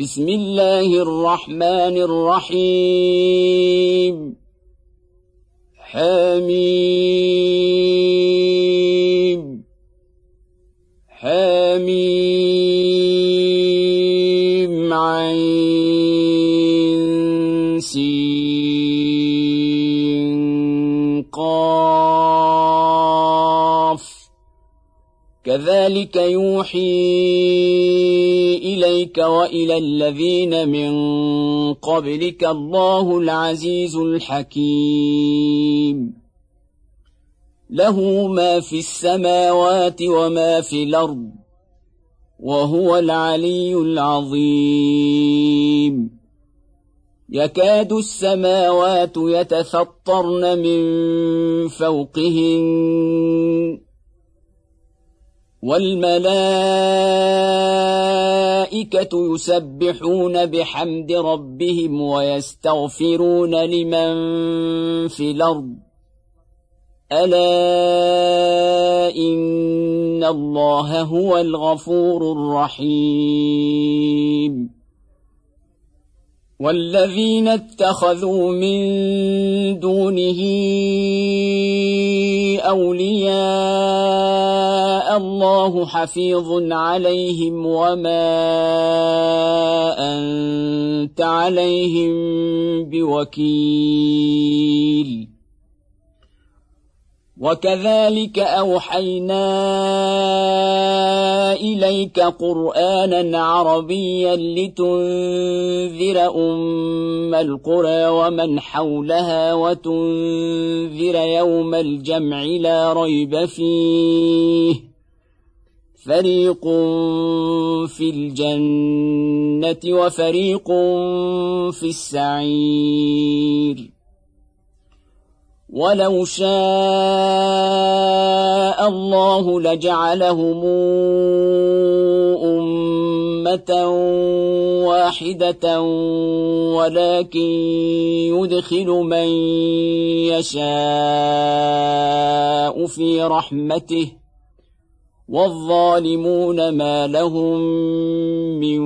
بسم الله الرحمن الرحيم. حميم. حميم. عين. سين. كذلك يوحي إليك وإلى الذين من قبلك الله العزيز الحكيم. له ما في السماوات وما في الأرض وهو العلي العظيم. يكاد السماوات يتفطرن من فوقهن والملائكة يسبحون بحمد ربهم ويستغفرون لمن في الأرض. ألا إن الله هو الغفور الرحيم. والذين اتخذوا من دونه أولياء الله حفيظ عليهم وما أنت عليهم بوكيل. وكذلك أوحينا إليك قرآنا عربيا لتنذر أم القرى ومن حولها وتنذر يوم الجمع لا ريب فيه. فريق في الجنه وفريق في السعير ولو شاء الله لجعلهم امه واحدة ولكن يدخل من يشاء في رحمته والظالمون ما لهم من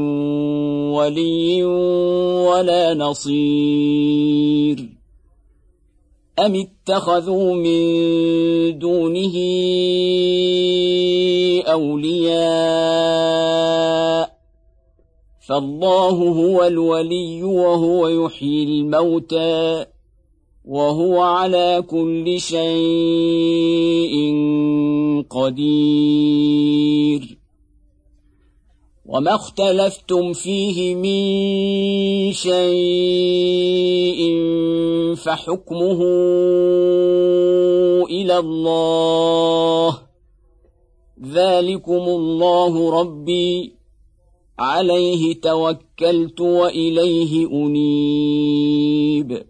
ولي ولا نصير. أم اتخذوا من دونه أولياء؟ فالله هو الولي وهو يحيي الموتى. وهو على كل شيء قدير. وما اختلفتم فيه من شيء فحكمه إلى الله. ذلكم الله ربي. عليه توكلت وإليه أنيب.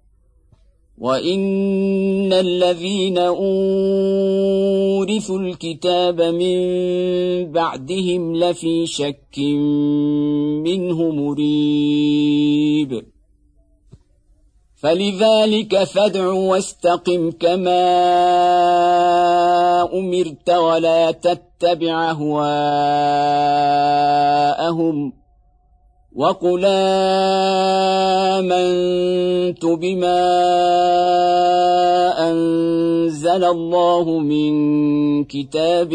وان الذين اورثوا الكتاب من بعدهم لفي شك منه مريب فلذلك فادع واستقم كما امرت ولا تتبع اهواءهم وقل امنت بما انزل الله من كتاب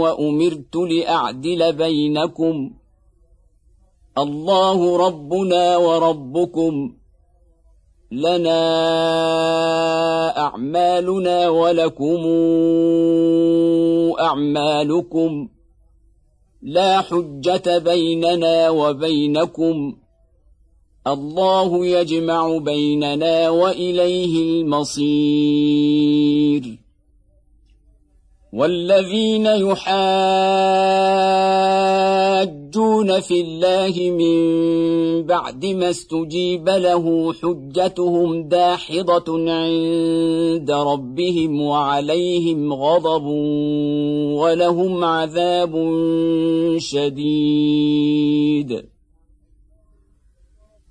وامرت لاعدل بينكم الله ربنا وربكم لنا اعمالنا ولكم اعمالكم لا حجة بيننا وبينكم. الله يجمع بيننا وإليه المصير. والذين يحاجون في الله من بعد ما استجيب له حجتهم داحضة عند ربهم وعليهم غضب ولهم عذاب شديد.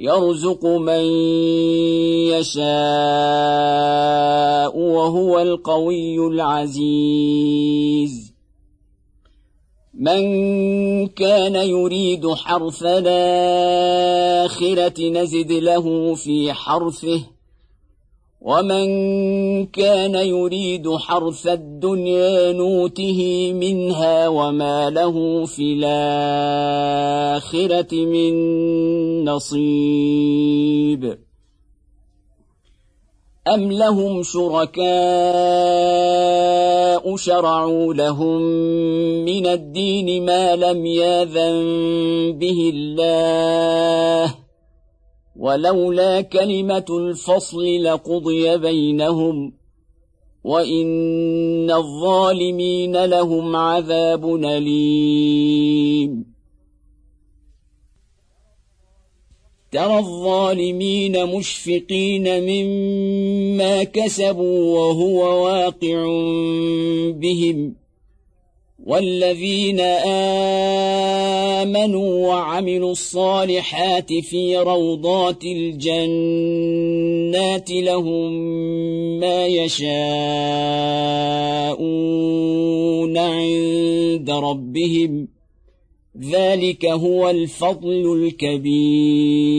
يرزق من يشاء وهو القوي العزيز. من كان يريد حرث الآخرة نزد له في حرثه ومن كان يريد حرث الدنيا نوته منها وما له في الآخرة من نصيب. أم لهم شركاء شرعوا لهم من الدين ما لم ياذن به الله ولولا كلمة الفصل لقضي بينهم وإن الظالمين لهم عذاب أليم. ترى الظالمين مشفقين مما كسبوا وهو واقع بهم. والذين آمنوا وعملوا الصالحات في روضات الجنات لهم ما يشاءون عند ربهم ذلك هو الفضل الكبير.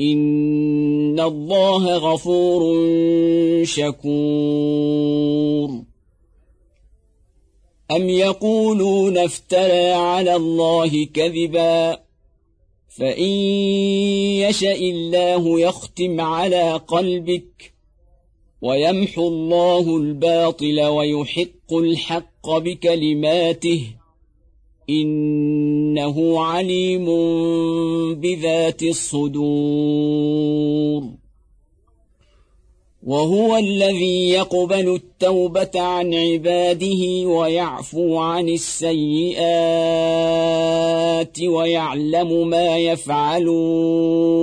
ان الله غفور شكور. ام يقولون افترى على الله كذبا؟ فان يشا الله يختم على قلبك ويمحو الله الباطل ويحق الحق بكلماته إنه عليم بذات الصدور. وهو الذي يقبل التوبة عن عباده ويعفو عن السيئات ويعلم ما يفعلون.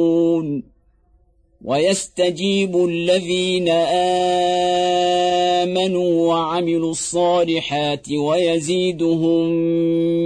ويستجيب الذين آمنوا وعملوا الصالحات ويزيدهم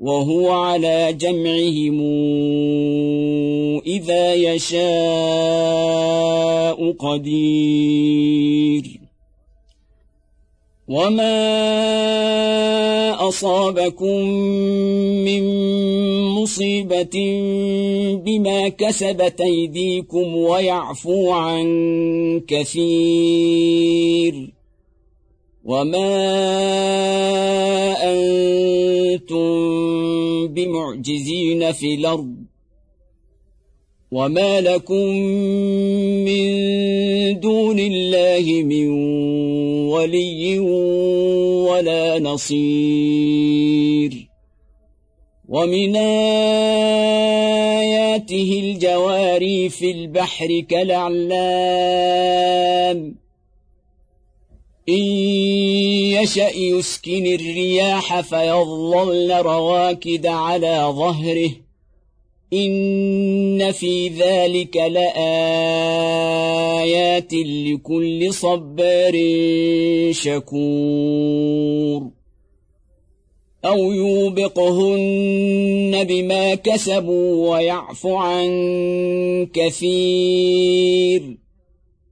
وهو على جمعهم إذا يشاء قدير. وما اصابكم من مصيبه بما كسبت ايديكم ويعفو عن كثير. وما أنتم بمعجزين في الأرض وما لكم من دون الله من ولي ولا نصير ومن اياته الجواري في البحر كالاعلام إن يشأ يسكن الرياح فيظللن رواكد على ظهره. إن في ذلك لآيات لكل صبار شكور. أو يوبقهن بما كسبوا ويعفو عن كثير.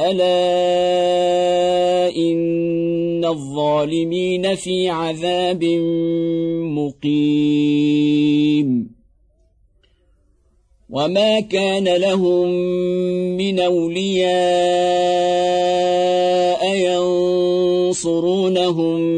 ألا إن الظالمين في عذاب مقيم. وما كان لهم من أولياء ينصرونهم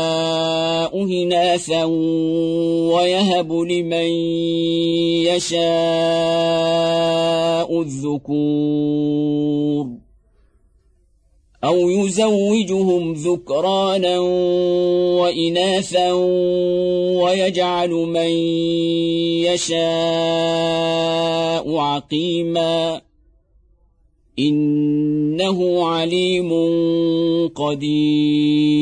إناثا ويهب لمن يشاء الذكور أو يزوجهم ذكرانا وإناثا ويجعل من يشاء عقيما إنه عليم قدير